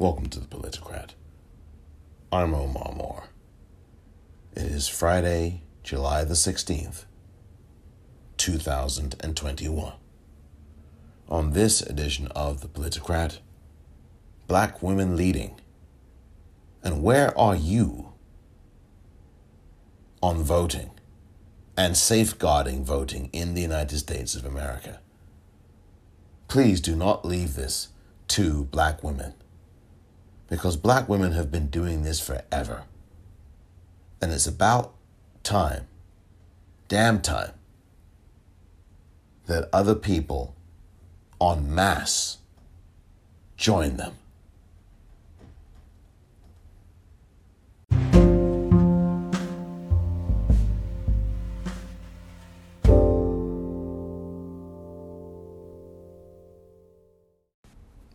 Welcome to the Politicrat. I'm Omar Moore. It is Friday, July the 16th, 2021. On this edition of the Politicrat, Black Women Leading. And where are you on voting and safeguarding voting in the United States of America? Please do not leave this to black women because black women have been doing this forever. And it's about time, damn time, that other people en masse join them.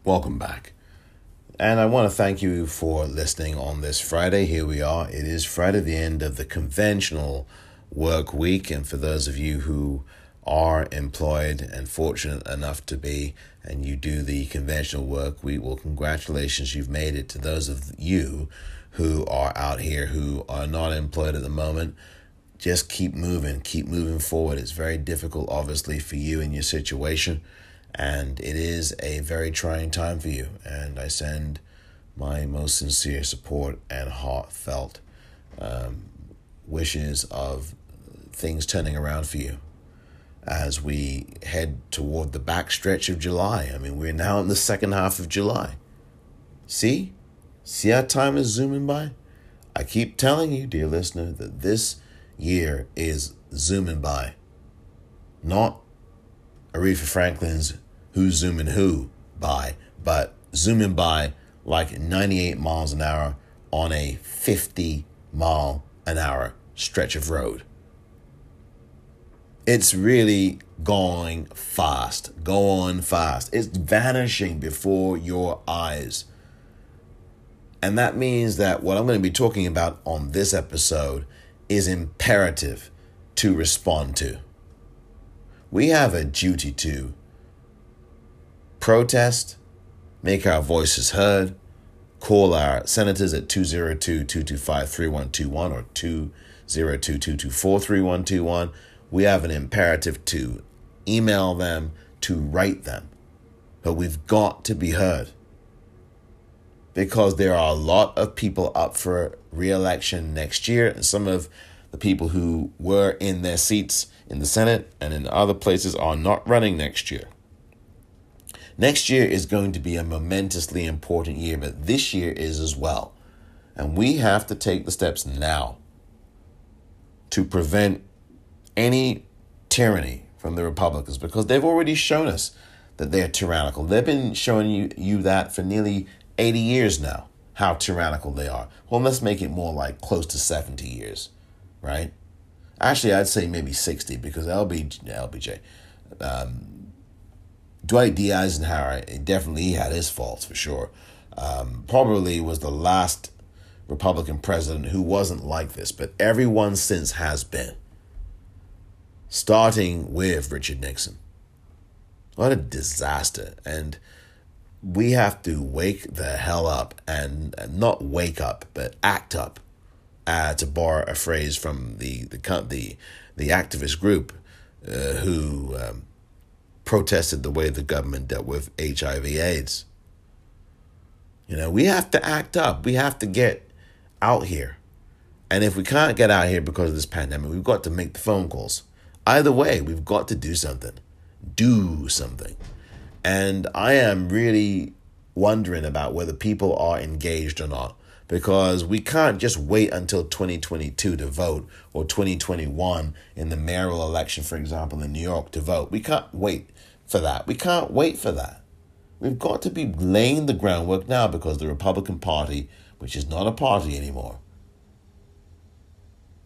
Welcome back. And I want to thank you for listening on this Friday. Here we are. It is Friday, the end of the conventional work week. And for those of you who are employed and fortunate enough to be, and you do the conventional work week, well, congratulations, you've made it. To those of you who are out here who are not employed at the moment, just keep moving, keep moving forward. It's very difficult, obviously, for you and your situation and it is a very trying time for you. And I send my most sincere support and heartfelt um, wishes of things turning around for you as we head toward the back stretch of July. I mean, we're now in the second half of July. See? See how time is zooming by? I keep telling you, dear listener, that this year is zooming by. Not Aretha Franklin's who's zooming who by, but zooming by like 98 miles an hour on a 50 mile an hour stretch of road. It's really going fast, going fast. It's vanishing before your eyes. And that means that what I'm going to be talking about on this episode is imperative to respond to. We have a duty to protest, make our voices heard, call our senators at 202 225 3121 or 202 224 3121. We have an imperative to email them, to write them. But we've got to be heard because there are a lot of people up for re-election next year and some of the people who were in their seats in the Senate and in other places are not running next year. Next year is going to be a momentously important year, but this year is as well. And we have to take the steps now to prevent any tyranny from the Republicans because they've already shown us that they're tyrannical. They've been showing you, you that for nearly 80 years now, how tyrannical they are. Well, let's make it more like close to 70 years, right? Actually, I'd say maybe 60 because LBJ, LBJ um, Dwight D. Eisenhower definitely he had his faults for sure. Um, probably was the last Republican president who wasn't like this, but everyone since has been. Starting with Richard Nixon. What a disaster. And we have to wake the hell up and, and not wake up, but act up, uh, to borrow a phrase from the, the, the, the activist group uh, who. Um, protested the way the government dealt with HIV AIDS. You know, we have to act up. We have to get out here. And if we can't get out here because of this pandemic, we've got to make the phone calls. Either way, we've got to do something. Do something. And I am really wondering about whether people are engaged or not because we can't just wait until 2022 to vote or 2021 in the mayoral election, for example, in New York to vote. We can't wait for that. We can't wait for that. We've got to be laying the groundwork now because the Republican Party, which is not a party anymore,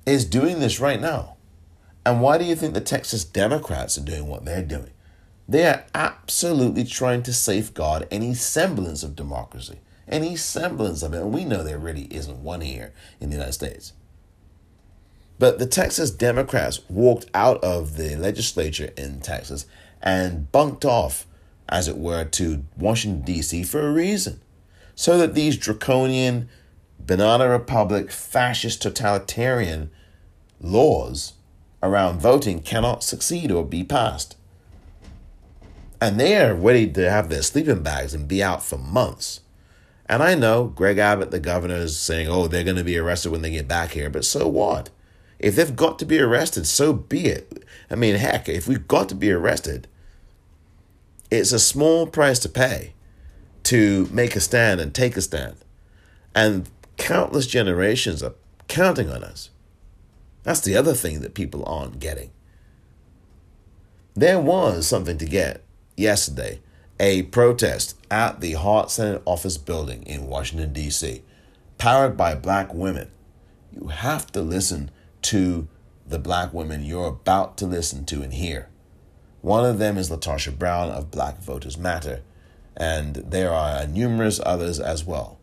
is doing this right now. And why do you think the Texas Democrats are doing what they're doing? They are absolutely trying to safeguard any semblance of democracy, any semblance of it. And we know there really isn't one here in the United States. But the Texas Democrats walked out of the legislature in Texas and bunked off, as it were, to Washington, D.C. for a reason. so that these draconian, banana republic, fascist, totalitarian laws around voting cannot succeed or be passed. And they are ready to have their sleeping bags and be out for months. And I know Greg Abbott, the governor, is saying, oh, they're going to be arrested when they get back here. But so what? If they've got to be arrested, so be it. I mean, heck, if we've got to be arrested, it's a small price to pay to make a stand and take a stand. And countless generations are counting on us. That's the other thing that people aren't getting. There was something to get yesterday a protest at the Hart Senate office building in Washington, D.C., powered by black women. You have to listen to the black women you're about to listen to and hear. One of them is LaTosha Brown of Black Voters Matter, and there are numerous others as well.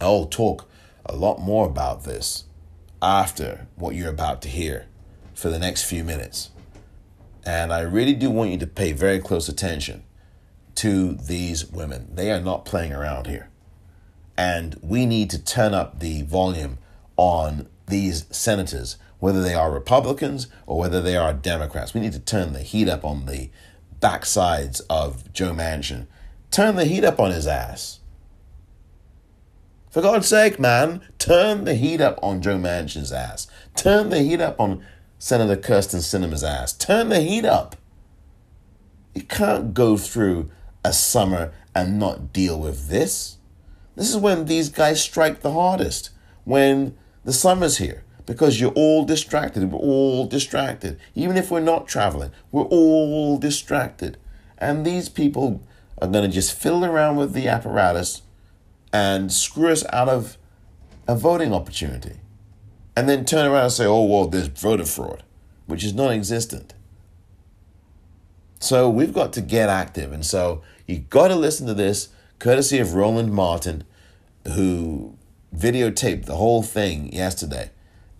I'll talk a lot more about this after what you're about to hear for the next few minutes. And I really do want you to pay very close attention to these women. They are not playing around here. And we need to turn up the volume on these senators, whether they are Republicans or whether they are Democrats. We need to turn the heat up on the backsides of Joe Manchin. Turn the heat up on his ass. For God's sake, man, turn the heat up on Joe Manchin's ass. Turn the heat up on Senator Kyrsten Sinema's ass. Turn the heat up. You can't go through a summer and not deal with this. This is when these guys strike the hardest, when the summer's here, because you're all distracted. We're all distracted. Even if we're not traveling, we're all distracted. And these people are going to just fiddle around with the apparatus and screw us out of a voting opportunity. And then turn around and say, oh, well, there's voter fraud, which is non existent. So we've got to get active. And so you've got to listen to this, courtesy of Roland Martin, who videotaped the whole thing yesterday.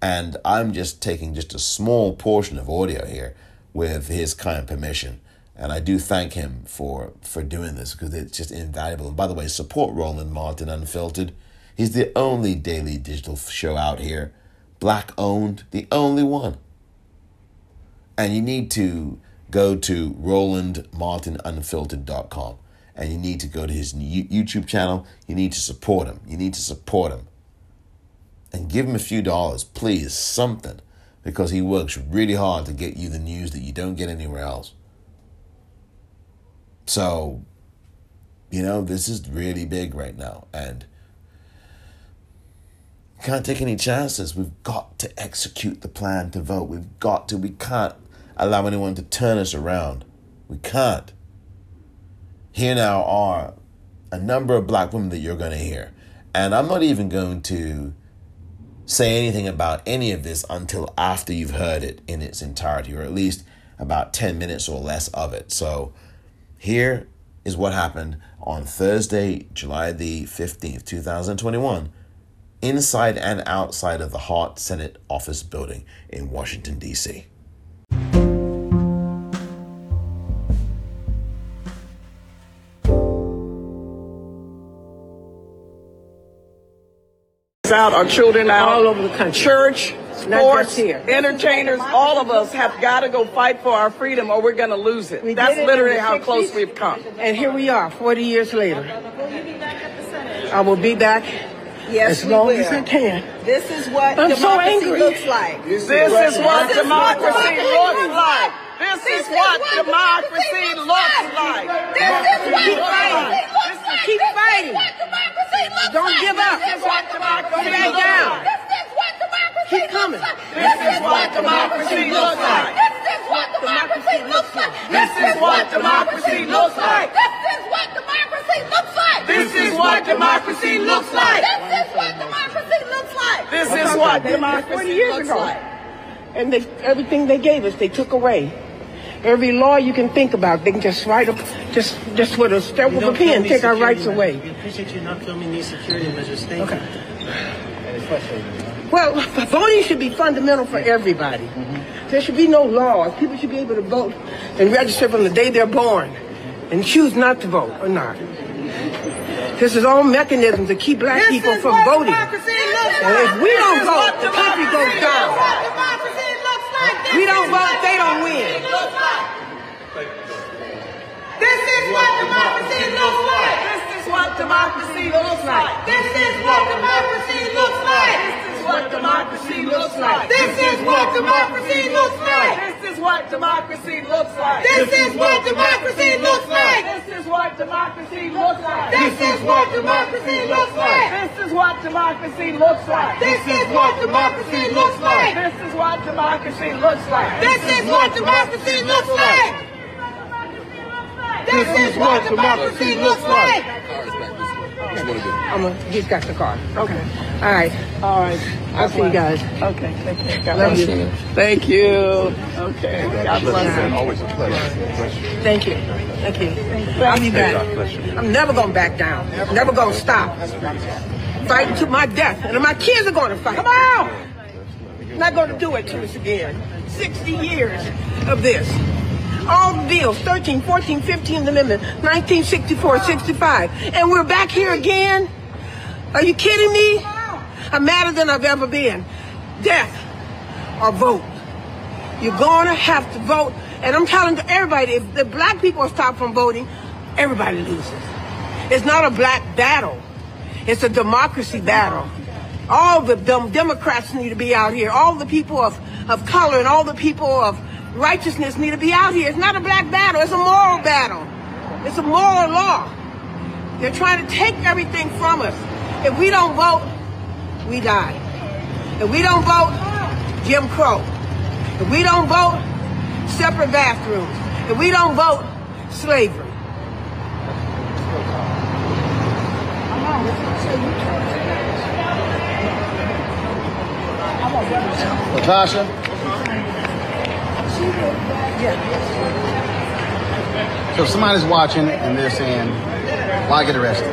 And I'm just taking just a small portion of audio here with his kind permission. And I do thank him for for doing this because it's just invaluable. And by the way, support Roland Martin Unfiltered. He's the only daily digital show out here, black owned, the only one. And you need to go to rolandmartinunfiltered.com and you need to go to his YouTube channel. You need to support him. You need to support him. And give him a few dollars, please, something, because he works really hard to get you the news that you don't get anywhere else. So, you know, this is really big right now. And can't take any chances. We've got to execute the plan to vote. We've got to. We can't allow anyone to turn us around. We can't. Here now are a number of black women that you're going to hear. And I'm not even going to say anything about any of this until after you've heard it in its entirety, or at least about 10 minutes or less of it. So here is what happened on Thursday, July the 15th, 2021, inside and outside of the Hart Senate office building in Washington, D.C. out, our children out, all over the country. Church, sports, entertainers, all of us have got to go fight for our freedom or we're going to lose it. We That's literally how close we've come. And here we are, 40 years later. I will be back Yes, as long as I can. This is what I'm democracy so looks like. This, this is what democracy looks like. This is what democracy looks like. This is what democracy looks like. Keep fighting. Don't give up. This is what democracy looks like. Keep coming. This is what democracy looks like. This is what democracy looks like. This is what democracy looks like. This is what democracy looks like. This is what democracy looks like. This is what democracy looks like. This is what democracy looks like. And they, everything they gave us, they took away. Every law you can think about, they can just write up, just just with a step with a pen, take our rights away. We appreciate you not filming these security measures. Thank okay. you. Well, voting should be fundamental for everybody. Mm-hmm. There should be no laws. People should be able to vote and register from the day they're born and choose not to vote or not. This is all mechanism to keep black This people from voting. And if we don't vote, the country goes down. like. Democracy looks like. This We don't vote, they don't win. This is what democracy looks like. This is what democracy looks like. This is what democracy looks like. This is what democracy looks like. This is what democracy looks like. This is what democracy looks like. This is what democracy looks like. This is what democracy looks like. This is what democracy looks like. This is what democracy looks like. This is what democracy looks like. This is what democracy looks like. This is what democracy looks like. This is what democracy looks like. I'm gonna, he's got the car. Okay. All right. All right. I'll see you guys. Okay. Take care. God Love bless you. Thank you. Okay. God bless you. Always a pleasure. Thank you. Thank you. I'll be back. I'm never gonna back down. Never gonna stop. Fighting to my death. And my kids are gonna fight. Come on! Not gonna do it to us again. 60 years of this. All the deals, 13, 14, 15 Amendment, 1964, 65. And we're back here again? Are you kidding me? I'm madder than I've ever been. Death or vote. You're going to have to vote. And I'm telling everybody, if the black people stop from voting, everybody loses. It's not a black battle. It's a democracy battle. All the dem- Democrats need to be out here. All the people of, of color and all the people of righteousness need to be out here. It's not a black battle. It's a moral battle. It's a moral law. They're trying to take everything from us. If we don't vote, we die. If we don't vote, Jim Crow. If we don't vote, separate bathrooms. If we don't vote, slavery. Natasha? So if somebody's watching and they're saying, why get arrested?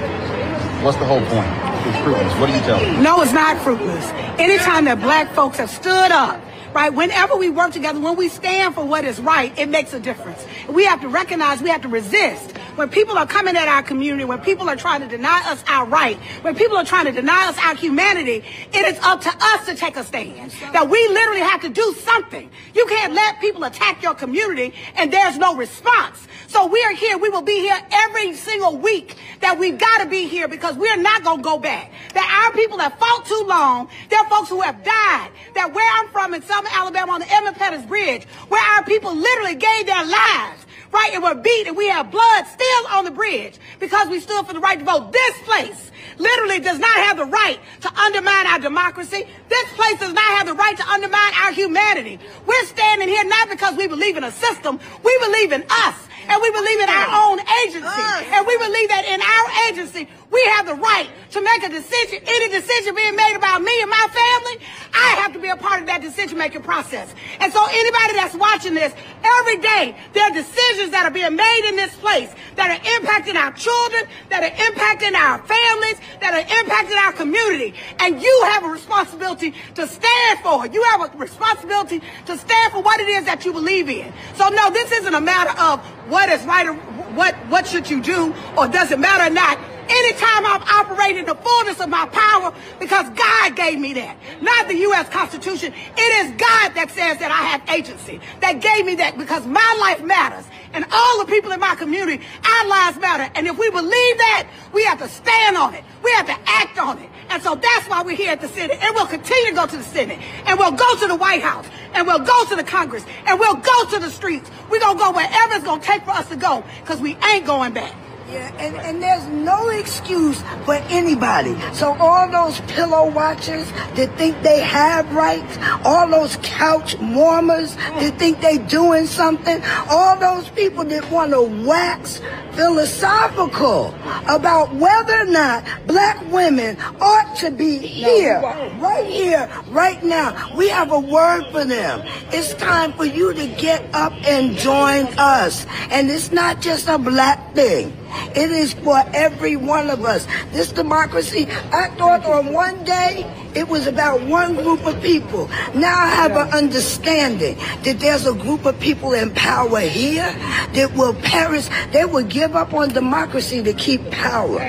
What's the whole point? It's fruitless. What do you tell them? No, it's not fruitless. Anytime that black folks have stood up, right, whenever we work together, when we stand for what is right, it makes a difference. We have to recognize, we have to resist. When people are coming at our community, when people are trying to deny us our right, when people are trying to deny us our humanity, it is up to us to take a stand. That we literally have to do something. You can't let people attack your community and there's no response. So we are here. We will be here every single week that we've got to be here because we're not going to go back. That our people have fought too long. There are folks who have died. That where I'm from in Southern Alabama on the Edmund Pettus Bridge, where our people literally gave their lives, right, and were beat and we have blood still on the bridge because we stood for the right to vote. This place literally does not have the right to undermine our democracy. This place does not have the right to undermine our humanity. We're standing here not because we believe in a system. We believe in us. And we believe in our own agency. And we believe that in our agency, we have the right to make a decision. Any decision being made about me and my family, I have to be a part of that decision making process. And so anybody that's watching this, every day, there are decisions that are being made in this place that are impacting our children, that are impacting our families, that are impacting our community. And you have a responsibility to stand for. You have a responsibility to stand for what it is that you believe in. So no, this isn't a matter of what is right or what, what should you do or does it matter or not. Anytime I'm operating the fullness of my power, because God gave me that, not the U.S. Constitution. It is God that says that I have agency, that gave me that because my life matters. And all the people in my community, our lives matter. And if we believe that, we have to stand on it. We have to act on it. And so that's why we're here at the Senate. And we'll continue to go to the Senate. And we'll go to the White House. And we'll go to the Congress. And we'll go to the streets. We're going to go wherever it's going to take for us to go because we ain't going back. Yeah, and, and there's no excuse for anybody. So all those pillow watchers that think they have rights, all those couch warmers that think they're doing something, all those people that want to wax philosophical about whether or not black women ought to be here, right here, right now. We have a word for them. It's time for you to get up and join us. And it's not just a black thing. It is for every one of us. This democracy, I thought on one day it was about one group of people. Now I have an understanding that there's a group of people in power here that will perish. They will give up on democracy to keep power.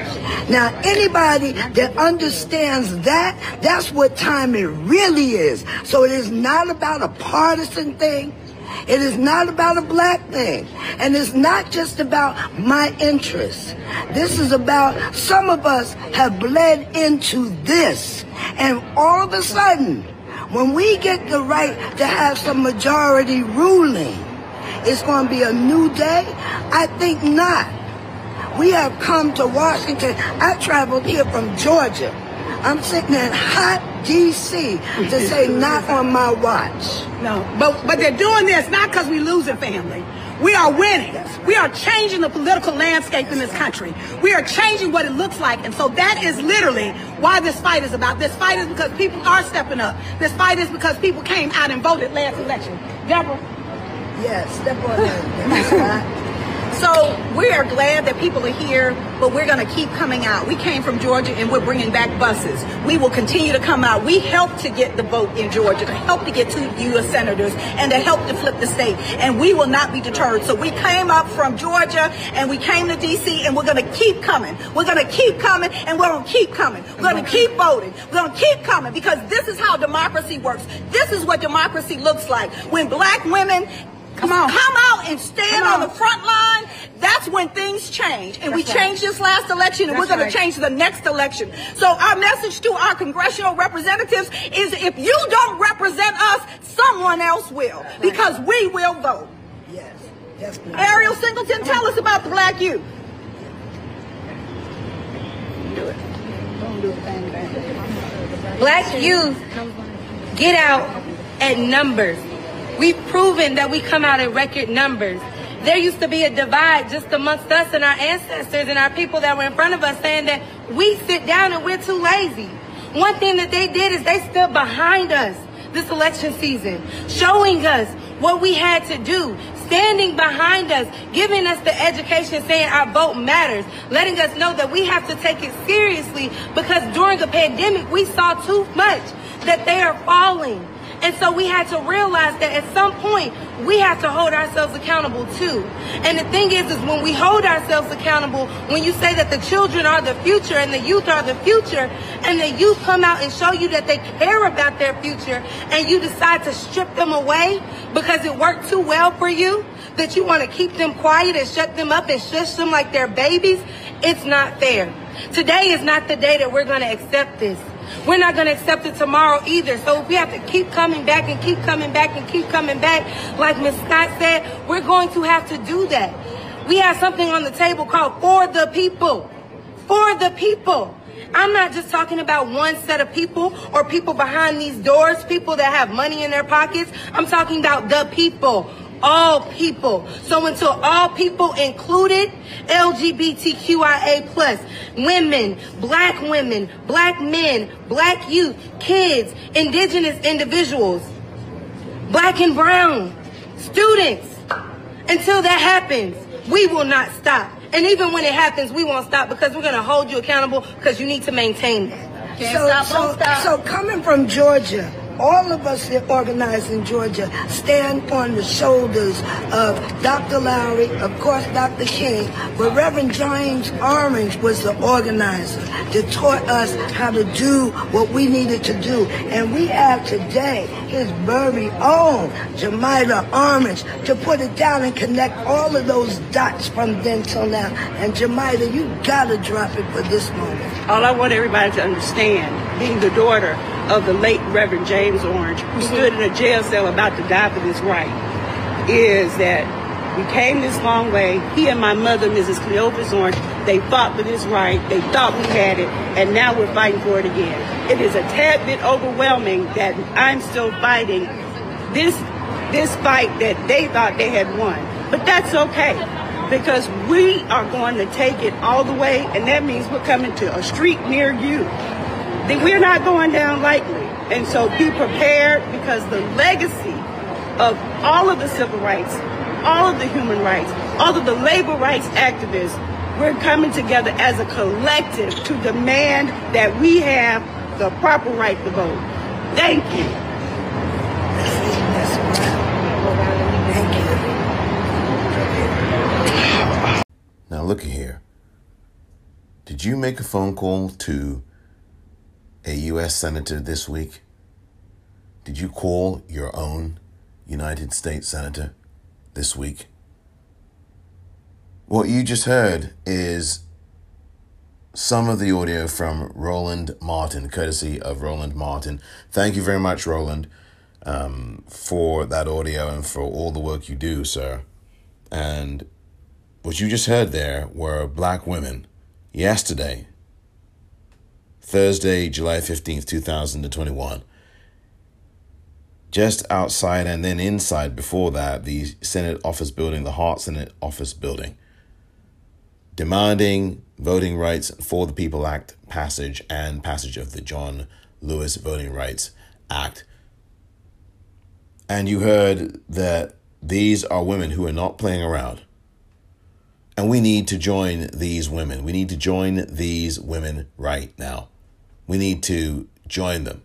Now, anybody that understands that, that's what time it really is. So it is not about a partisan thing. It is not about a black thing. And it's not just about my interests. This is about some of us have bled into this. And all of a sudden, when we get the right to have some majority ruling, it's going to be a new day? I think not. We have come to Washington. I traveled here from Georgia. I'm sitting in hot D.C. to say not on my watch. No, but but they're doing this not because we losing family. We are winning. We are changing the political landscape in this country. We are changing what it looks like. And so that is literally why this fight is about. This fight is because people are stepping up. This fight is because people came out and voted last election. Deborah? Yes, step on that. So we are glad that people are here, but we're going to keep coming out. We came from Georgia and we're bringing back buses. We will continue to come out. We helped to get the vote in Georgia, to help to get two U.S. senators, and to help to flip the state. And we will not be deterred. So we came up from Georgia and we came to D.C. and we're going to keep coming. We're going to keep coming and we're going to keep coming. We're going to keep voting. We're going to keep coming because this is how democracy works. This is what democracy looks like. When black women Come on. Come out and stand on. on. the front line. That's when things change. And That's we right. changed this last election and That's we're going right. to change the next election. So our message to our congressional representatives is if you don't represent us, someone else will. Right. Because we will vote. Yes. Definitely. Ariel Singleton, tell us about the black youth. Do it. Black youth get out at numbers. We've proven that we come out in record numbers. There used to be a divide just amongst us and our ancestors and our people that were in front of us saying that we sit down and we're too lazy. One thing that they did is they stood behind us this election season, showing us what we had to do, standing behind us, giving us the education saying our vote matters, letting us know that we have to take it seriously because during a pandemic we saw too much that they are falling. And so we had to realize that at some point we have to hold ourselves accountable too. And the thing is, is when we hold ourselves accountable, when you say that the children are the future and the youth are the future, and the youth come out and show you that they care about their future, and you decide to strip them away because it worked too well for you, that you want to keep them quiet and shut them up and shush them like they're babies, it's not fair. Today is not the day that we're going to accept this. We're not going to accept it tomorrow either. So we have to keep coming back and keep coming back and keep coming back, like Ms. Scott said, we're going to have to do that. We have something on the table called For the People. For the People. I'm not just talking about one set of people or people behind these doors, people that have money in their pockets. I'm talking about the people all people. So until all people included, LGBTQIA plus, women, black women, black men, black youth, kids, indigenous individuals, black and brown, students, until that happens, we will not stop. And even when it happens, we won't stop because we're going to hold you accountable because you need to maintain that. so, so, so coming from Georgia, all of us that organize in Georgia stand on the shoulders of Dr. Lowery, of course, Dr. King, but Reverend James Orange was the organizer that taught us how to do what we needed to do. And we have today his very own Jamila Orange to put it down and connect all of those dots from then till now. And Jamila, you gotta drop it for this moment. All I want everybody to understand, being the daughter of the late Reverend James Orange, who stood in a jail cell about to die for this right, is that we came this long way. He and my mother, Mrs. Cleophas Orange, they fought for this right. They thought we had it, and now we're fighting for it again. It is a tad bit overwhelming that I'm still fighting this this fight that they thought they had won. But that's okay because we are going to take it all the way, and that means we're coming to a street near you that we're not going down lightly. And so be prepared because the legacy of all of the civil rights, all of the human rights, all of the labor rights activists We're coming together as a collective to demand that we have the proper right to vote. Thank you. Now look here. Did you make a phone call to a U.S. Senator this week? Did you call your own United States Senator this week? What you just heard is some of the audio from Roland Martin, courtesy of Roland Martin. Thank you very much, Roland, um, for that audio and for all the work you do, sir. And what you just heard there were black women yesterday, Thursday, July 15th, 2021. Just outside and then inside before that, the Senate office building, the Hart Senate office building, demanding voting rights for the People Act passage and passage of the John Lewis Voting Rights Act. And you heard that these are women who are not playing around. And we need to join these women. We need to join these women right now. We need to join them.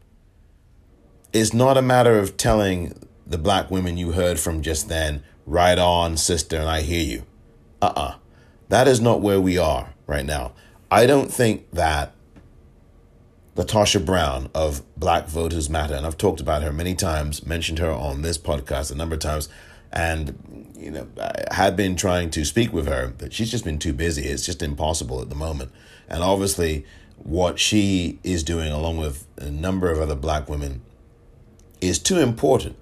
It's not a matter of telling the black women you heard from just then, right on, sister, and I hear you. Uh uh That is not where we are right now. I don't think that LaTosha Brown of Black Voters Matter, and I've talked about her many times, mentioned her on this podcast a number of times, and you know, I had been trying to speak with her, but she's just been too busy. It's just impossible at the moment. And obviously, what she is doing, along with a number of other black women, is too important.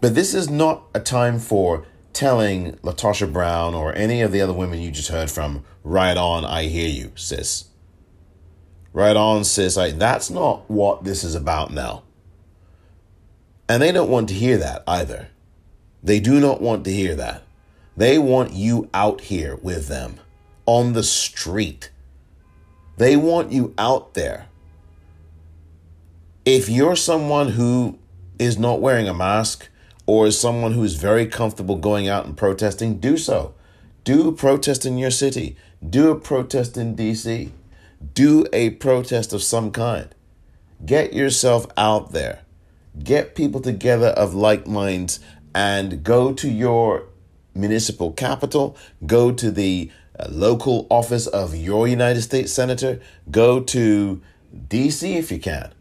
But this is not a time for telling LaTosha Brown or any of the other women you just heard from, right on, I hear you, sis. Right on, sis. I, that's not what this is about now. And they don't want to hear that either. They do not want to hear that. They want you out here with them on the street. They want you out there. If you're someone who is not wearing a mask or is someone who is very comfortable going out and protesting, do so. Do protest in your city. Do a protest in DC. Do a protest of some kind. Get yourself out there. Get people together of like minds and go to your municipal capital, go to the local office of your United States Senator, go to DC if you can,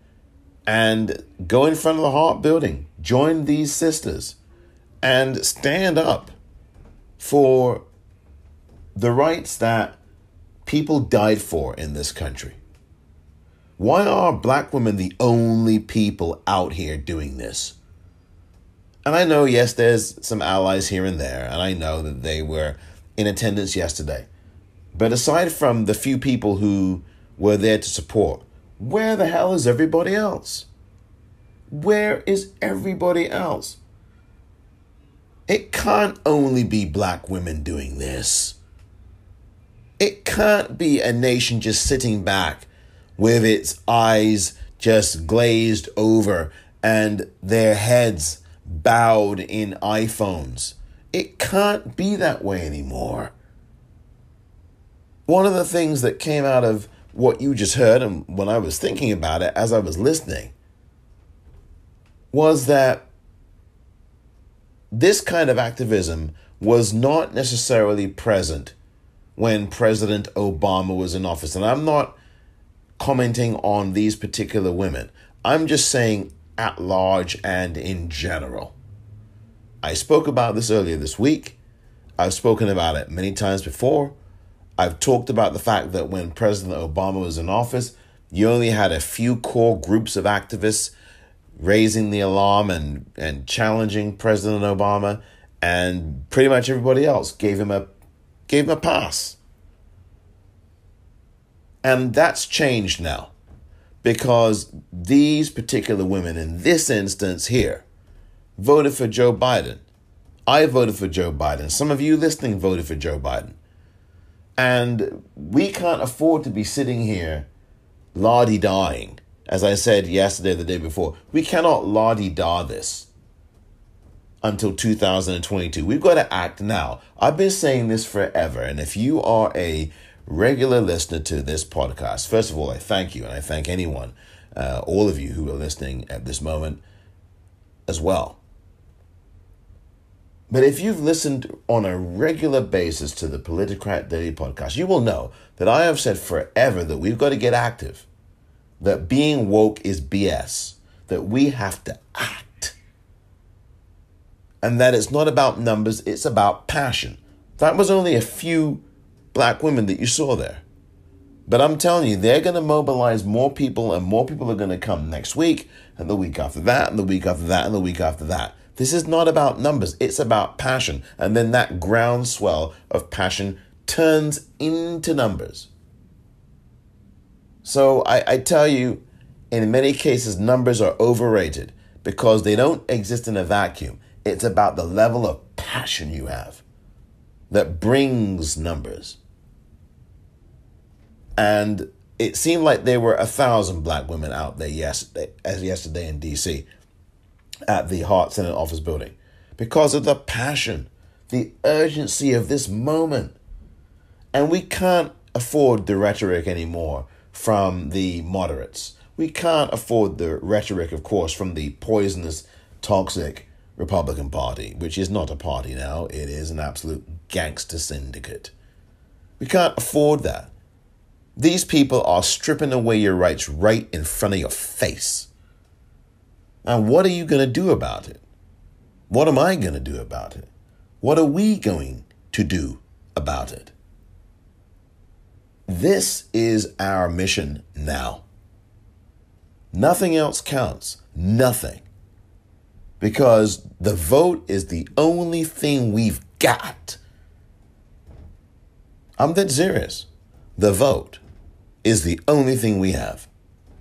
and go in front of the Hart Building. Join these sisters and stand up for the rights that people died for in this country. Why are black women the only people out here doing this? And I know, yes, there's some allies here and there, and I know that they were in attendance yesterday. But aside from the few people who were there to support, where the hell is everybody else? Where is everybody else? It can't only be black women doing this. It can't be a nation just sitting back with its eyes just glazed over and their heads bowed in iPhones. It can't be that way anymore. One of the things that came out of what you just heard, and when I was thinking about it as I was listening, was that this kind of activism was not necessarily present when President Obama was in office. And I'm not commenting on these particular women, I'm just saying at large and in general. I spoke about this earlier this week. I've spoken about it many times before. I've talked about the fact that when President Obama was in office, you only had a few core groups of activists raising the alarm and, and challenging President Obama, and pretty much everybody else gave him a gave him a pass. And that's changed now because these particular women, in this instance here, voted for Joe Biden. I voted for Joe Biden. Some of you listening voted for Joe Biden. And we can't afford to be sitting here lardy dying. As I said yesterday, the day before, we cannot lardy da this. until 2022. We've got to act now. I've been saying this forever. And if you are a regular listener to this podcast, first of all, I thank you. And I thank anyone, uh, all of you who are listening at this moment as well. But if you've listened on a regular basis to the Politicrat Daily podcast, you will know that I have said forever that we've got to get active, that being woke is BS, that we have to act, and that it's not about numbers, it's about passion. That was only a few black women that you saw there. But I'm telling you, they're going to mobilize more people, and more people are going to come next week, and the week after that, and the week after that, and the week after that. This is not about numbers, it's about passion. And then that groundswell of passion turns into numbers. So I, I tell you, in many cases, numbers are overrated because they don't exist in a vacuum. It's about the level of passion you have that brings numbers. And it seemed like there were a thousand black women out there yesterday, as yesterday in DC at the Hart Senate Office building because of the passion, the urgency of this moment. And we can't afford the rhetoric anymore from the moderates. We can't afford the rhetoric, of course, from the poisonous, toxic Republican Party, which is not a party now, it is an absolute gangster syndicate. We can't afford that. These people are stripping away your rights right in front of your face. And what are you going to do about it? What am I going to do about it? What are we going to do about it? This is our mission now. Nothing else counts. Nothing. Because the vote is the only thing we've got. I'm that serious. The vote is the only thing we have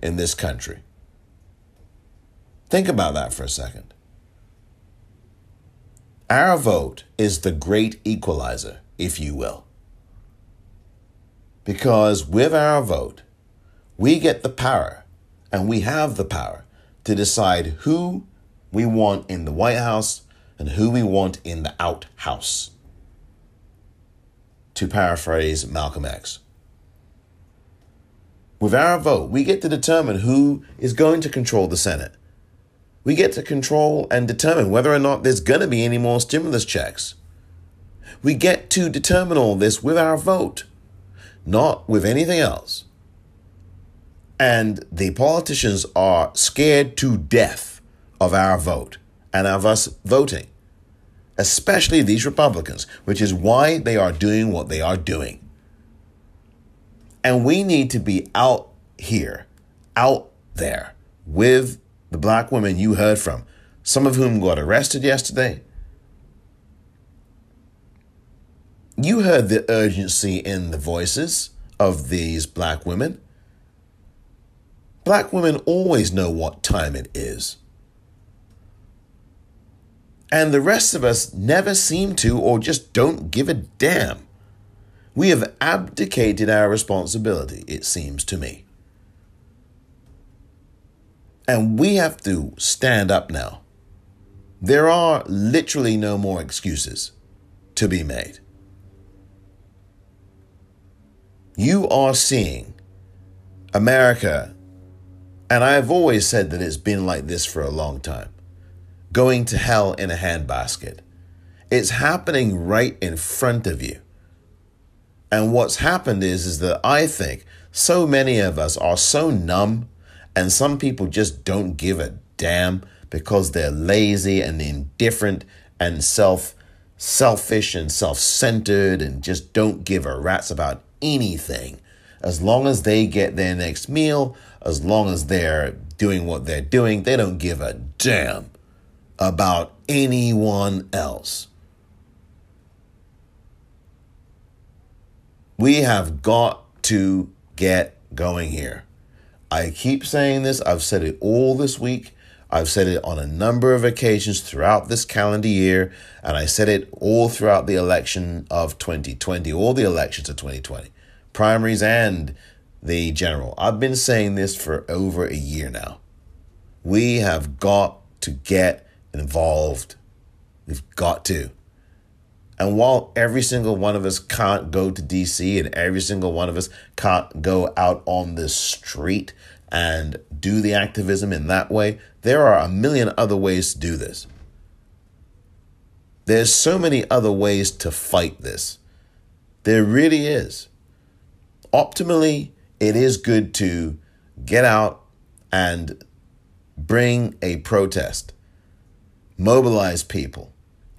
in this country. Think about that for a second. Our vote is the great equalizer, if you will. Because with our vote, we get the power, and we have the power to decide who we want in the White House and who we want in the outhouse. To paraphrase Malcolm X. With our vote, we get to determine who is going to control the Senate we get to control and determine whether or not there's going to be any more stimulus checks. We get to determine all this with our vote, not with anything else. And the politicians are scared to death of our vote and of us voting, especially these Republicans, which is why they are doing what they are doing. And we need to be out here, out there with the black women you heard from, some of whom got arrested yesterday. You heard the urgency in the voices of these black women. Black women always know what time it is. And the rest of us never seem to or just don't give a damn. We have abdicated our responsibility, it seems to me. And we have to stand up now. There are literally no more excuses to be made. You are seeing America, and I have always said that it's been like this for a long time, going to hell in a handbasket. It's happening right in front of you. And what's happened is, is that I think so many of us are so numb and some people just don't give a damn because they're lazy and indifferent and self selfish and self-centered and just don't give a rat's about anything. As long as they get their next meal, as long as they're doing what they're doing, they don't give a damn about anyone else. We have got to get going here. I keep saying this. I've said it all this week. I've said it on a number of occasions throughout this calendar year, and I said it all throughout the election of 2020, all the elections of 2020, primaries and the general. I've been saying this for over a year now. We have got to get involved We've got to. And while every single one of us can't go to DC and every single one of us can't go out on the street and do the activism in that way, there are a million other ways to do this. There's so many other ways to fight this. There really is. Optimally, it is good to get out and bring a protest, mobilize people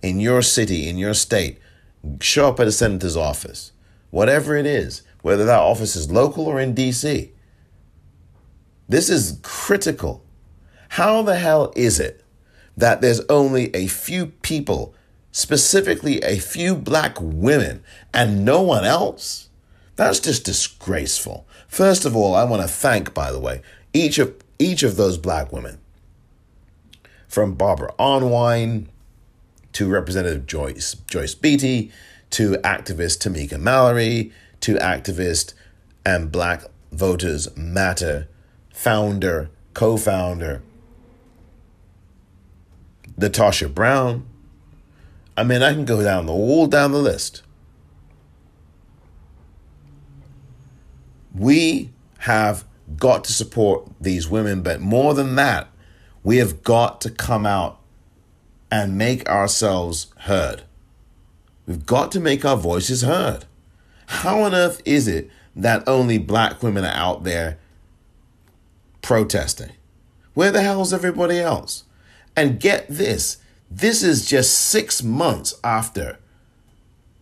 in your city, in your state, show up at a senator's office, whatever it is, whether that office is local or in DC. This is critical. How the hell is it that there's only a few people, specifically a few black women, and no one else? That's just disgraceful. First of all, I want to thank, by the way, each of each of those black women. From Barbara Arnwine to Representative Joyce Joyce Beatty to activist Tamika Mallory to activist and Black Voters Matter founder, co-founder LaTosha Brown. I mean, I can go down the all down the list. We have got to support these women, but more than that, we have got to come out and make ourselves heard. We've got to make our voices heard. How on earth is it that only black women are out there protesting? Where the hell is everybody else? And get this this is just six months after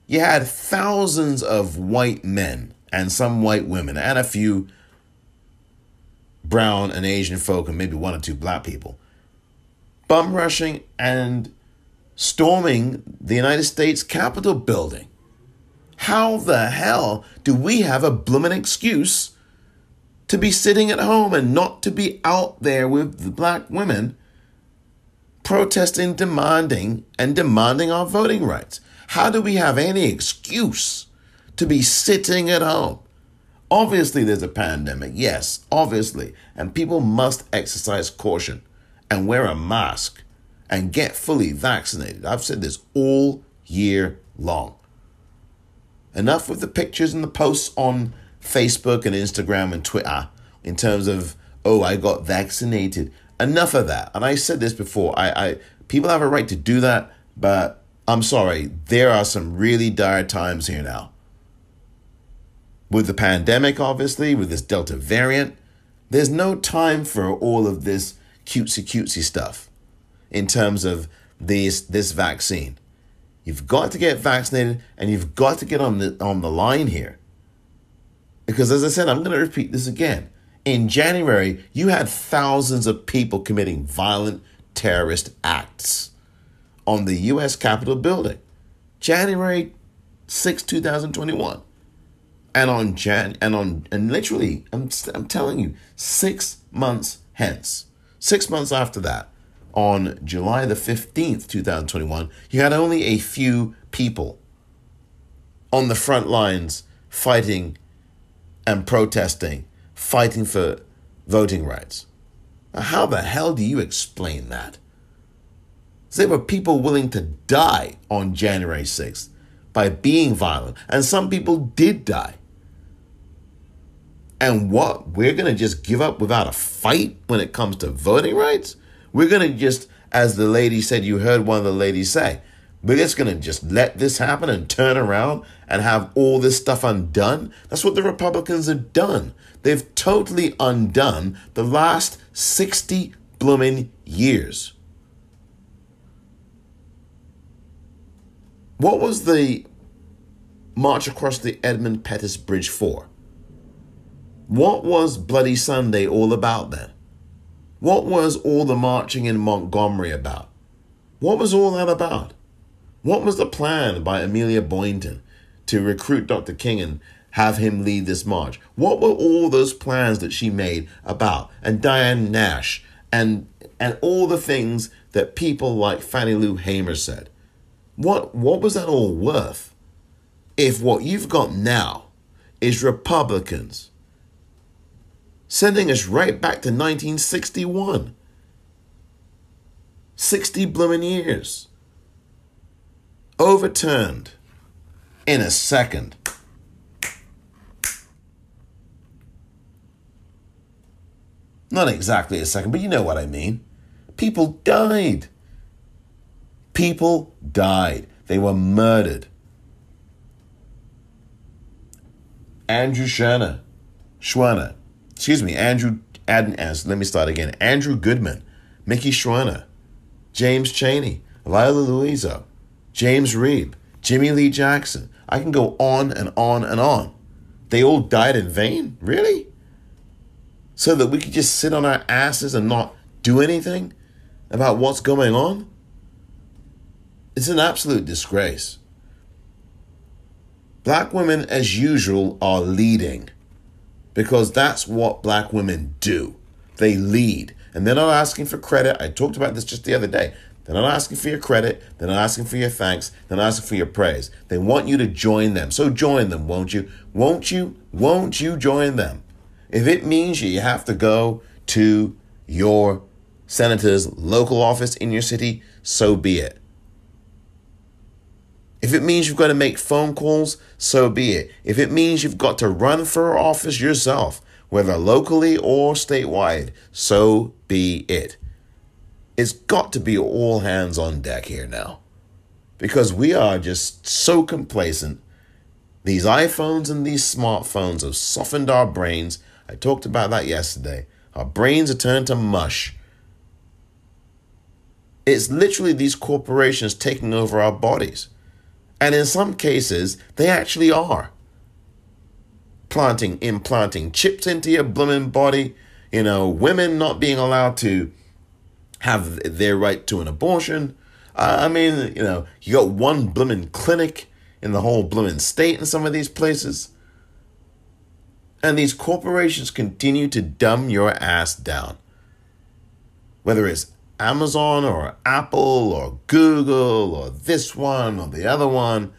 you had thousands of white men and some white women and a few brown and Asian folk and maybe one or two black people bum rushing and storming the United States Capitol building. How the hell do we have a blooming excuse to be sitting at home and not to be out there with the black women protesting, demanding, and demanding our voting rights? How do we have any excuse to be sitting at home? Obviously, there's a pandemic. Yes, obviously. And people must exercise caution and wear a mask and get fully vaccinated. I've said this all year long. Enough with the pictures and the posts on Facebook and Instagram and Twitter in terms of, oh, I got vaccinated. Enough of that. And I said this before. I, I people have a right to do that, but I'm sorry, there are some really dire times here now. With the pandemic, obviously, with this Delta variant, there's no time for all of this cutesy cutesy stuff in terms of this this vaccine. You've got to get vaccinated and you've got to get on the on the line here. Because as I said, I'm going to repeat this again. In January, you had thousands of people committing violent terrorist acts on the US Capitol building. January 6, 2021. And on Jan and on and literally I'm I'm telling you 6 months hence. 6 months after that, on July the 15th, 2021, you had only a few people on the front lines fighting and protesting, fighting for voting rights. Now, how the hell do you explain that? There were people willing to die on January 6th by being violent, and some people did die. And what? We're going to just give up without a fight when it comes to voting rights? We're going to just, as the lady said, you heard one of the ladies say, we're just going to just let this happen and turn around and have all this stuff undone. That's what the Republicans have done. They've totally undone the last 60 blooming years. What was the march across the Edmund Pettus Bridge for? What was Bloody Sunday all about then? What was all the marching in Montgomery about? What was all that about? What was the plan by Amelia Boynton to recruit Dr. King and have him lead this march? What were all those plans that she made about? And Diane Nash and and all the things that people like Fannie Lou Hamer said. What what was that all worth? If what you've got now is Republicans sending us right back to 1961. 60 blooming years. overturned in a second. Not exactly a second, but you know what I mean. People died. People died. They were murdered. Andrew Schwerner, Schwerner, excuse me, Andrew, Ad, let me start again. Andrew Goodman, Mickey Schwerner, James Chaney, Viola Liuzzo, James Reeb, Jimmy Lee Jackson. I can go on and on and on. They all died in vain? Really? So that we could just sit on our asses and not do anything about what's going on? It's an absolute disgrace. Black women, as usual, are leading because that's what black women do. They lead and they're not asking for credit. I talked about this just the other day. They're not asking for your credit. They're not asking for your thanks. They're not asking for your praise. They want you to join them. So join them, won't you? Won't you? Won't you join them? If it means you have to go to your senator's local office in your city, so be it. If it means you've got to make phone calls, so be it. If it means you've got to run for office yourself, whether locally or statewide, so be it. It's got to be all hands on deck here now because we are just so complacent. These iPhones and these smartphones have softened our brains. I talked about that yesterday. Our brains are turned to mush. It's literally these corporations taking over our bodies. And in some cases, they actually are. Planting, implanting chips into your blooming body, you know, women not being allowed to have their right to an abortion. I mean, you know, you got one blooming clinic in the whole blooming state in some of these places. And these corporations continue to dumb your ass down. Whether it's Amazon or Apple or Google or this one or the other one,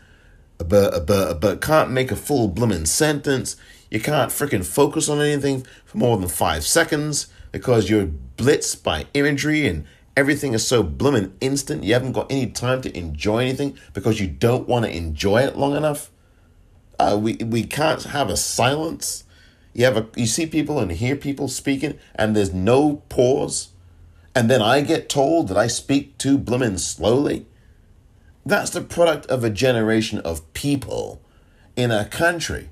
but but but can't make a full blooming sentence. You can't freaking focus on anything for more than five seconds because you're blitzed by imagery and everything is so blooming instant. You haven't got any time to enjoy anything because you don't want to enjoy it long enough. Uh, we we can't have a silence. You have a you see people and hear people speaking and there's no pause and then I get told that I speak too bloomin' slowly. That's the product of a generation of people in a country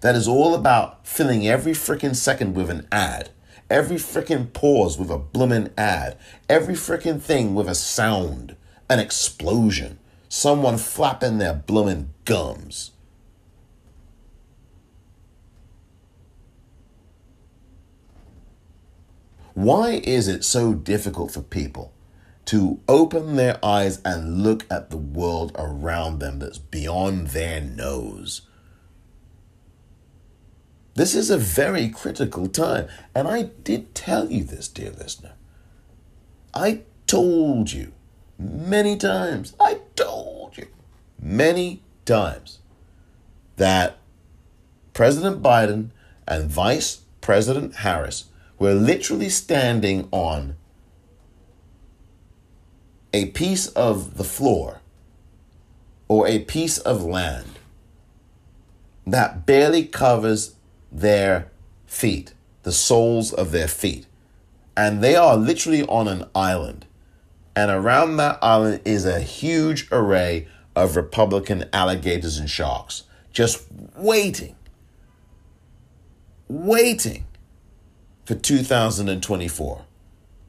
that is all about filling every freaking second with an ad, every freaking pause with a bloomin' ad, every freaking thing with a sound, an explosion, someone flapping their bloomin' gums. Why is it so difficult for people to open their eyes and look at the world around them that's beyond their nose? This is a very critical time. And I did tell you this, dear listener. I told you many times, I told you many times that President Biden and Vice President Harris we're literally standing on a piece of the floor or a piece of land that barely covers their feet, the soles of their feet. And they are literally on an island. And around that island is a huge array of Republican alligators and sharks just waiting, waiting for 2024.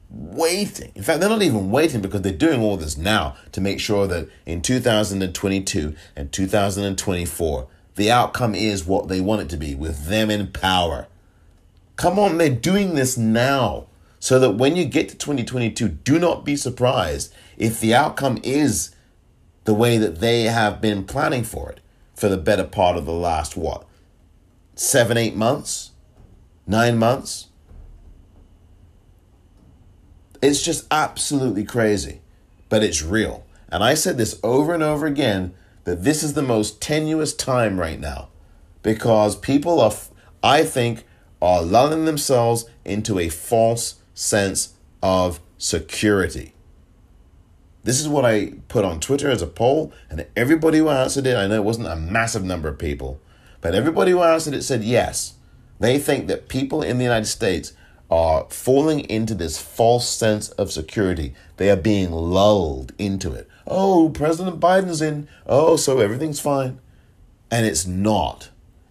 Waiting. In fact, they're not even waiting because they're doing all this now to make sure that in 2022 and 2024, the outcome is what they want it to be with them in power. Come on, they're doing this now so that when you get to 2022, do not be surprised if the outcome is the way that they have been planning for it for the better part of the last, what, seven, eight months, nine months? It's just absolutely crazy, but it's real. And I said this over and over again that this is the most tenuous time right now because people are, I think, are lulling themselves into a false sense of security. This is what I put on Twitter as a poll, and everybody who answered it, I know it wasn't a massive number of people, but everybody who answered it said yes. They think that people in the United States are falling into this false sense of security. They are being lulled into it. Oh, President Biden's in. Oh, so everything's fine. And it's not.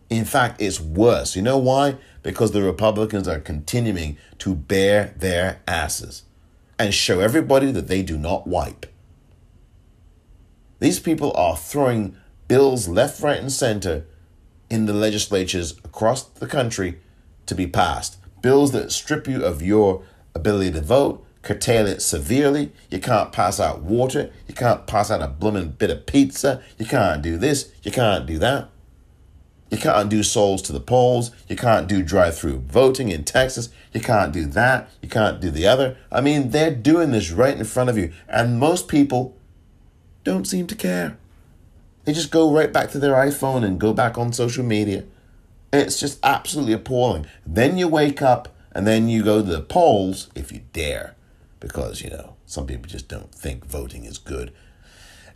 In fact, it's worse. You know why? Because the Republicans are continuing to bare their asses and show everybody that they do not wipe. These people are throwing bills left, right, and center in the legislatures across the country to be passed bills that strip you of your ability to vote, curtail it severely. You can't pass out water. You can't pass out a blooming bit of pizza. You can't do this. You can't do that. You can't do souls to the polls. You can't do drive through voting in Texas. You can't do that. You can't do the other. I mean, they're doing this right in front of you. And most people don't seem to care. They just go right back to their iPhone and go back on social media. It's just absolutely appalling. Then you wake up and then you go to the polls if you dare, because, you know, some people just don't think voting is good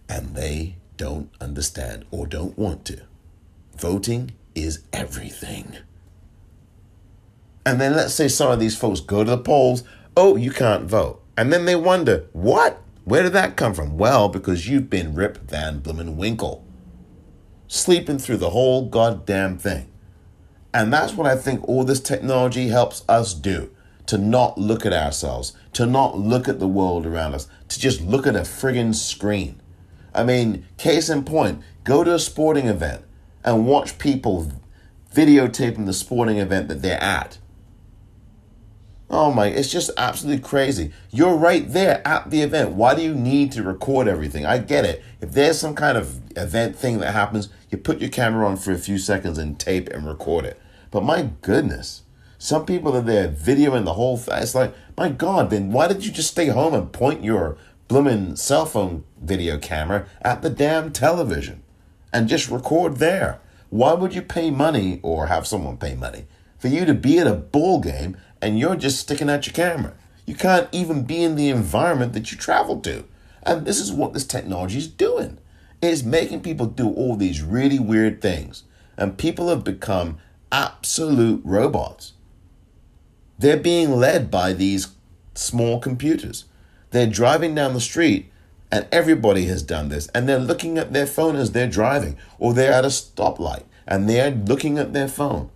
and they don't understand or don't want to. Voting is everything. And then let's say some of these folks go to the polls, oh, you can't vote. And then they wonder, what? Where did that come from? Well, because you've been Rip Van Bloomin' Winkle, sleeping through the whole goddamn thing. And that's what I think all this technology helps us do to not look at ourselves, to not look at the world around us, to just look at a friggin' screen. I mean, case in point, go to a sporting event and watch people videotaping the sporting event that they're at. Oh my, it's just absolutely crazy. You're right there at the event. Why do you need to record everything? I get it. If there's some kind of event thing that happens, you put your camera on for a few seconds and tape and record it. But my goodness, some people are there videoing the whole thing. It's like, my God, then why did you just stay home and point your blooming cell phone video camera at the damn television and just record there? Why would you pay money or have someone pay money for you to be at a ball game and you're just sticking out your camera? You can't even be in the environment that you travel to. And this is what this technology is doing. It's making people do all these really weird things. And people have become absolute robots. They're being led by these small computers. They're driving down the street, and everybody has done this, and they're looking at their phone as they're driving, or they're at a stoplight and they're looking at their phone.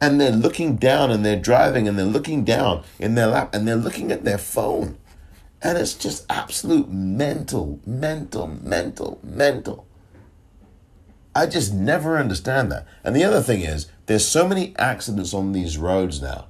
And they're looking down and they're driving and they're looking down in their lap and they're looking at their phone. And it's just absolute mental, mental, mental, mental. I just never understand that. And the other thing is, there's so many accidents on these roads now,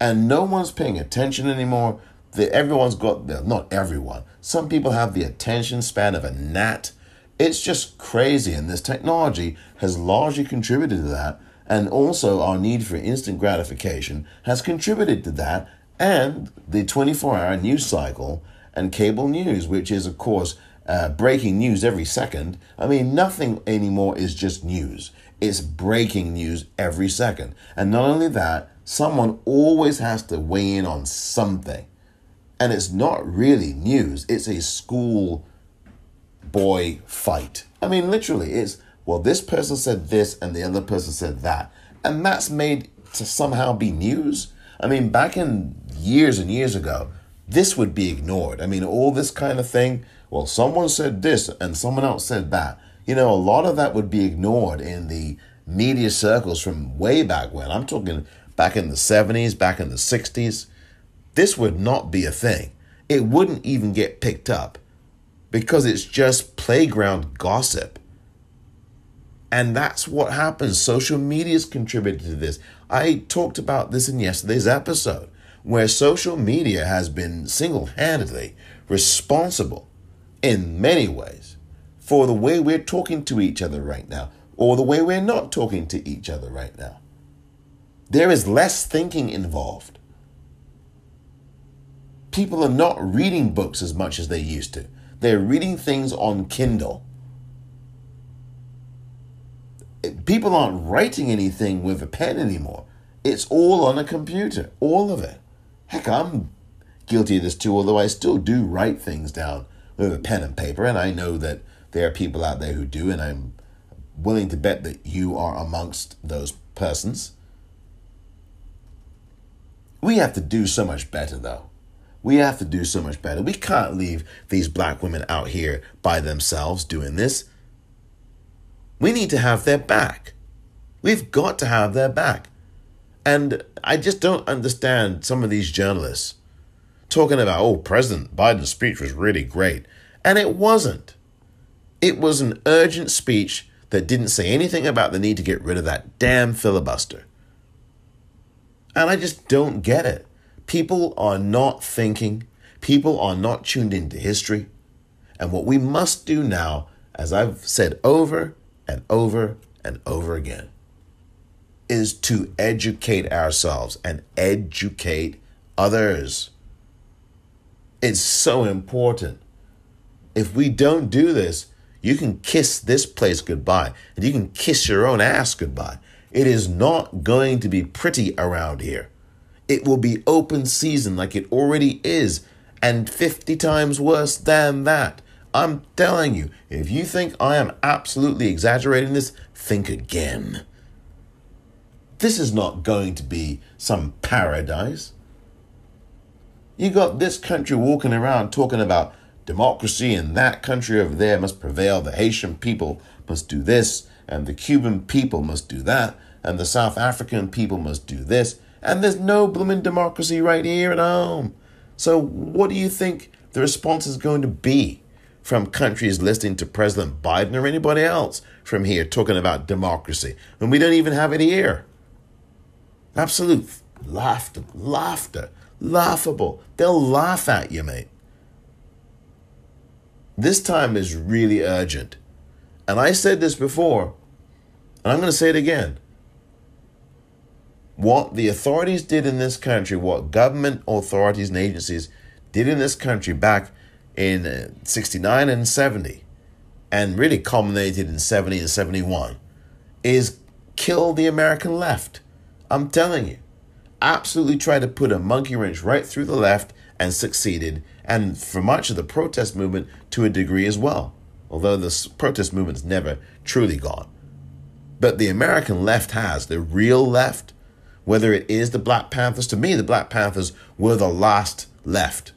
and no one's paying attention anymore. That everyone's got, not everyone, some people have the attention span of a gnat. It's just crazy, and this technology has largely contributed to that. And also, our need for instant gratification has contributed to that, and the 24 hour news cycle and cable news, which is, of course, uh, breaking news every second. I mean, nothing anymore is just news. It's breaking news every second. And not only that, someone always has to weigh in on something. And it's not really news, it's a school boy fight. I mean, literally, it's, well, this person said this and the other person said that. And that's made to somehow be news. I mean, back in years and years ago, this would be ignored. I mean, all this kind of thing, well, someone said this and someone else said that you know, a lot of that would be ignored in the media circles from way back when. I'm talking back in the 70s, back in the 60s. This would not be a thing. It wouldn't even get picked up because it's just playground gossip. And that's what happens. Social media's contributed to this. I talked about this in yesterday's episode, where social media has been single handedly responsible in many ways for the way we're talking to each other right now, or the way we're not talking to each other right now. There is less thinking involved. People are not reading books as much as they used to. They're reading things on Kindle. People aren't writing anything with a pen anymore. It's all on a computer, all of it. Heck, I'm guilty of this too, although I still do write things down with a pen and paper, and I know that there are people out there who do, and I'm willing to bet that you are amongst those persons. We have to do so much better, though. We have to do so much better. We can't leave these black women out here by themselves doing this. We need to have their back. We've got to have their back. And I just don't understand some of these journalists talking about, oh, President Biden's speech was really great. And it wasn't. It was an urgent speech that didn't say anything about the need to get rid of that damn filibuster. And I just don't get it. People are not thinking, people are not tuned into history. And what we must do now, as I've said over and over and over again, is to educate ourselves and educate others. It's so important. If we don't do this, you can kiss this place goodbye and you can kiss your own ass goodbye. It is not going to be pretty around here. It will be open season like it already is, and 50 times worse than that. I'm telling you, if you think I am absolutely exaggerating this, think again. This is not going to be some paradise. You got this country walking around talking about democracy in that country over there must prevail. The Haitian people must do this, and the Cuban people must do that, and the South African people must do this. And there's no blooming democracy right here at home. So, what do you think the response is going to be from countries listening to President Biden or anybody else from here talking about democracy when we don't even have it here? Absolute laughter, laughter, laughable. They'll laugh at you, mate. This time is really urgent. And I said this before, and I'm going to say it again. What the authorities did in this country, what government authorities and agencies did in this country back in uh, 69 and 70, and really culminated in 70 and 71, is kill the American left. I'm telling you. Absolutely tried to put a monkey wrench right through the left and succeeded, and for much of the protest movement to a degree as well, although the protest movement's never truly gone. But the American left has, the real left, whether it is the Black Panthers, to me, the Black Panthers were the last left,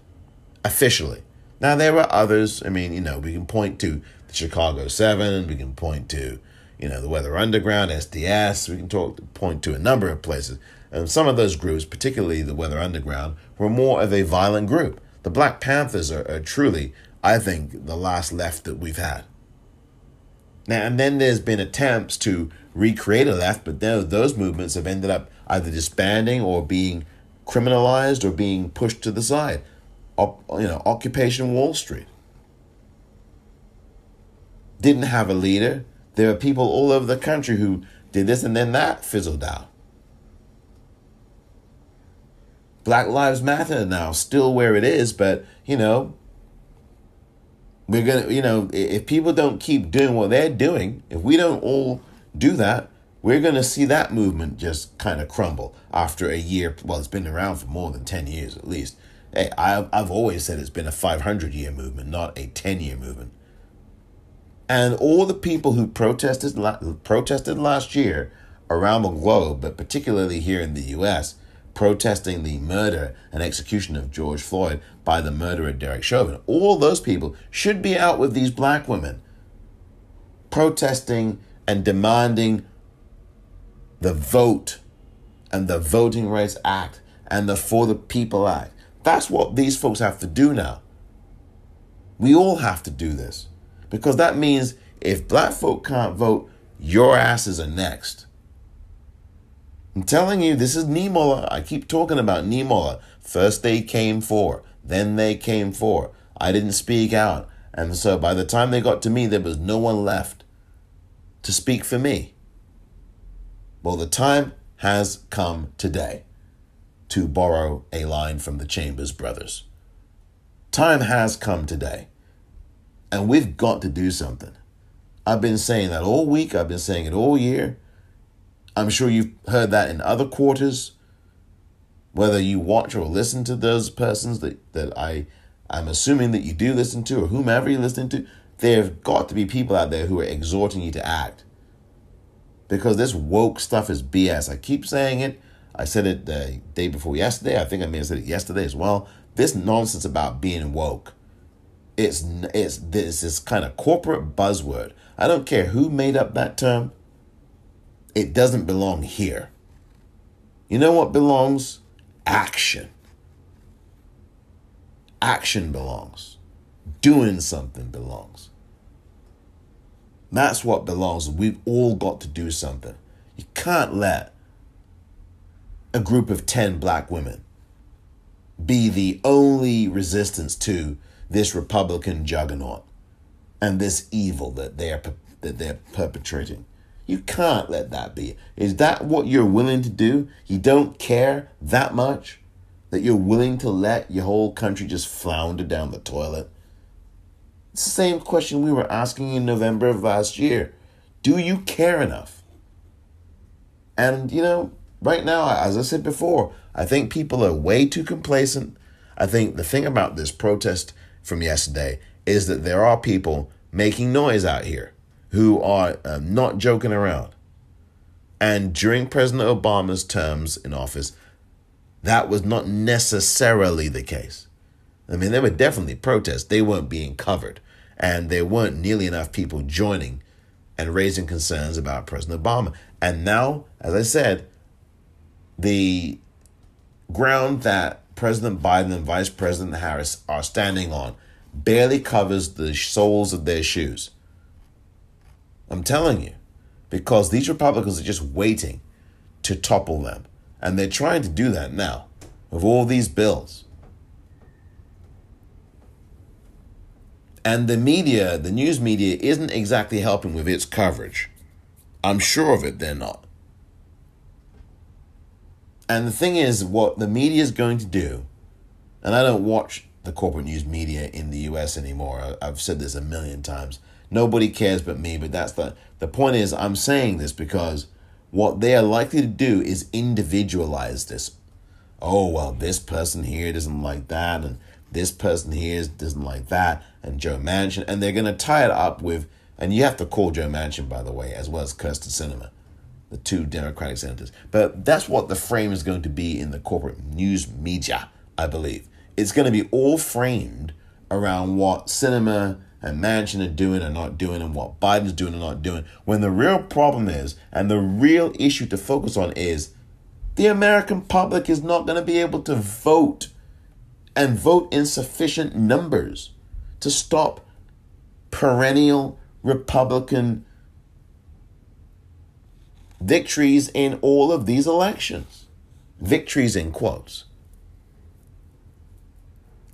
officially. Now, there were others. I mean, you know, we can point to the Chicago Seven, we can point to, you know, the Weather Underground, SDS, we can talk, point to a number of places. And some of those groups, particularly the Weather Underground, were more of a violent group. The Black Panthers are, are truly, I think, the last left that we've had. Now, and then there's been attempts to recreate a left, but those movements have ended up either disbanding or being criminalized or being pushed to the side. you know, Occupation Wall Street didn't have a leader. There are people all over the country who did this and then that fizzled out. Black Lives Matter now, still where it is, but you know, we're gonna, you know, if people don't keep doing what they're doing, if we don't all do that, we're gonna see that movement just kind of crumble after a year. Well, it's been around for more than 10 years at least. Hey, I've, I've always said it's been a 500 year movement, not a 10 year movement. And all the people who protested, protested last year around the globe, but particularly here in the US, protesting the murder and execution of George Floyd by the murderer Derek Chauvin. All those people should be out with these black women protesting and demanding the vote and the Voting Rights Act and the For the People Act. That's what these folks have to do now. We all have to do this because that means if black folk can't vote, your asses are next. I'm telling you, this is Niemöller. I keep talking about Niemöller. First they came for, then they came for. I didn't speak out. And so by the time they got to me, there was no one left to speak for me. Well, the time has come today, to borrow a line from the Chambers brothers. Time has come today, and we've got to do something. I've been saying that all week, I've been saying it all year. I'm sure you've heard that in other quarters. Whether you watch or listen to those persons that, that I I'm assuming that you do listen to, or whomever you're listening to, there have got to be people out there who are exhorting you to act. Because this woke stuff is BS. I keep saying it. I said it the day before yesterday. I think I may have said it yesterday as well. This nonsense about being woke. It's it's this this kind of corporate buzzword. I don't care who made up that term. It doesn't belong here. You know what belongs? Action. Action belongs. Doing something belongs. That's what belongs. We've all got to do something. You can't let a group of 10 black women be the only resistance to this Republican juggernaut and this evil that they're that they're perpetrating. You can't let that be. Is that what you're willing to do? You don't care that much that you're willing to let your whole country just flounder down the toilet? It's the same question we were asking in November of last year. Do you care enough? And, you know, right now, as I said before, I think people are way too complacent. I think the thing about this protest from yesterday is that there are people making noise out here who are um, not joking around. And during President Obama's terms in office, that was not necessarily the case. I mean, there were definitely protests. They weren't being covered, and there weren't nearly enough people joining and raising concerns about President Obama. And now, as I said, the ground that President Biden and Vice President Harris are standing on barely covers the soles of their shoes. I'm telling you, because these Republicans are just waiting to topple them. And they're trying to do that now with all these bills. And the media, the news media, isn't exactly helping with its coverage. I'm sure of it, they're not. And the thing is, what the media is going to do, and I don't watch the corporate news media in the US anymore. I've said this a million times. Nobody cares but me, but that's the the point is I'm saying this because what they are likely to do is individualize this. Oh, well, this person here doesn't like that, and this person here doesn't like that, and Joe Manchin, and they're going to tie it up with, and you have to call Joe Manchin, by the way, as well as Kyrsten Sinema, the two Democratic senators. But that's what the frame is going to be in the corporate news media, I believe. It's going to be all framed around what Sinema and Manchin are doing and not doing and what Biden's doing and not doing. When the real problem is, and the real issue to focus on is, the American public is not going to be able to vote and vote in sufficient numbers to stop perennial Republican victories in all of these elections. Victories in quotes.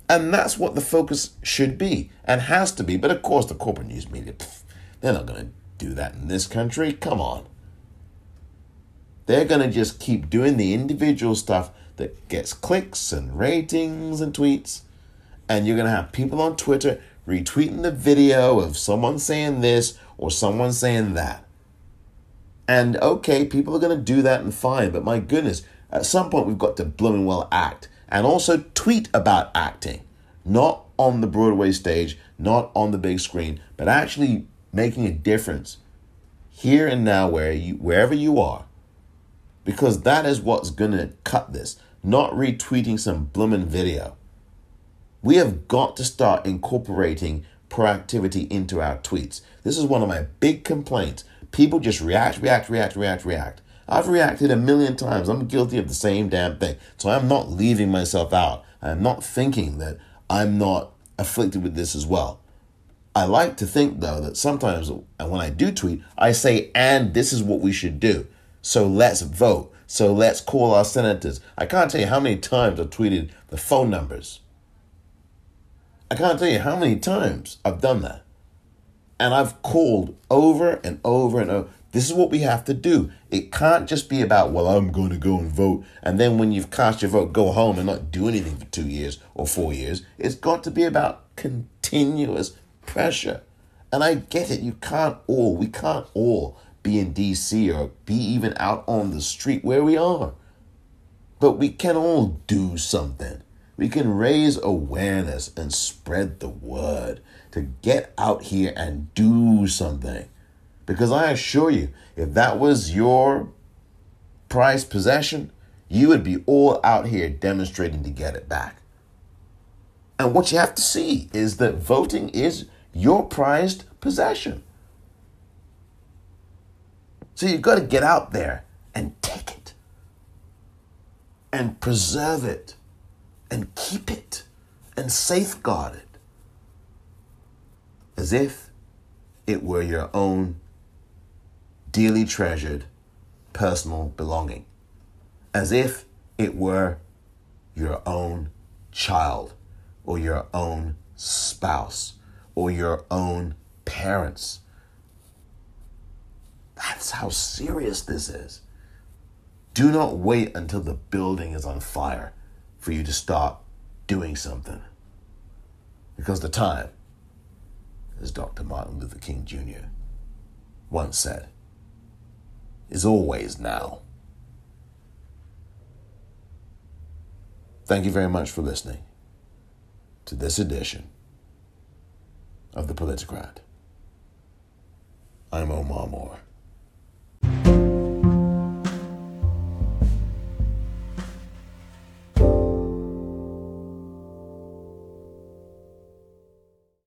And that's what the focus should be and has to be. But of course, the corporate news media, pff, they're not going to do that in this country. Come on. They're going to just keep doing the individual stuff that gets clicks and ratings and tweets. And you're going to have people on Twitter retweeting the video of someone saying this or someone saying that. And okay, people are going to do that and fine. But my goodness, at some point we've got to blooming well act and also tweet about acting, not on the Broadway stage, not on the big screen, but actually making a difference here and now where you wherever you are. Because that is what's gonna cut this, not retweeting some blooming video. We have got to start incorporating proactivity into our tweets. This is one of my big complaints. People just react, react, react, react, react. I've reacted a million times. I'm guilty of the same damn thing. So I'm not leaving myself out. I'm not thinking that I'm not afflicted with this as well. I like to think, though, that sometimes when I do tweet, I say, and this is what we should do. So let's vote. So let's call our senators. I can't tell you how many times I've tweeted the phone numbers. I can't tell you how many times I've done that. And I've called over and over and over. This is what we have to do. It can't just be about, well, I'm going to go and vote. And then when you've cast your vote, go home and not do anything for two years or four years. It's got to be about continuous pressure. And I get it. You can't all, we can't all be in DC or be even out on the street where we are. But we can all do something. We can raise awareness and spread the word to get out here and do something. Because I assure you, if that was your prized possession, you would be all out here demonstrating to get it back. And what you have to see is that voting is your prized possession. So you've got to get out there and take it and preserve it and keep it and safeguard it as if it were your own dearly treasured personal belonging, as if it were your own child or your own spouse or your own parents. That's how serious this is. Do not wait until the building is on fire for you to start doing something. Because the time, as Dr. Martin Luther King Jr. once said, is always now. Thank you very much for listening to this edition of The Politicrat. I'm Omar Moore.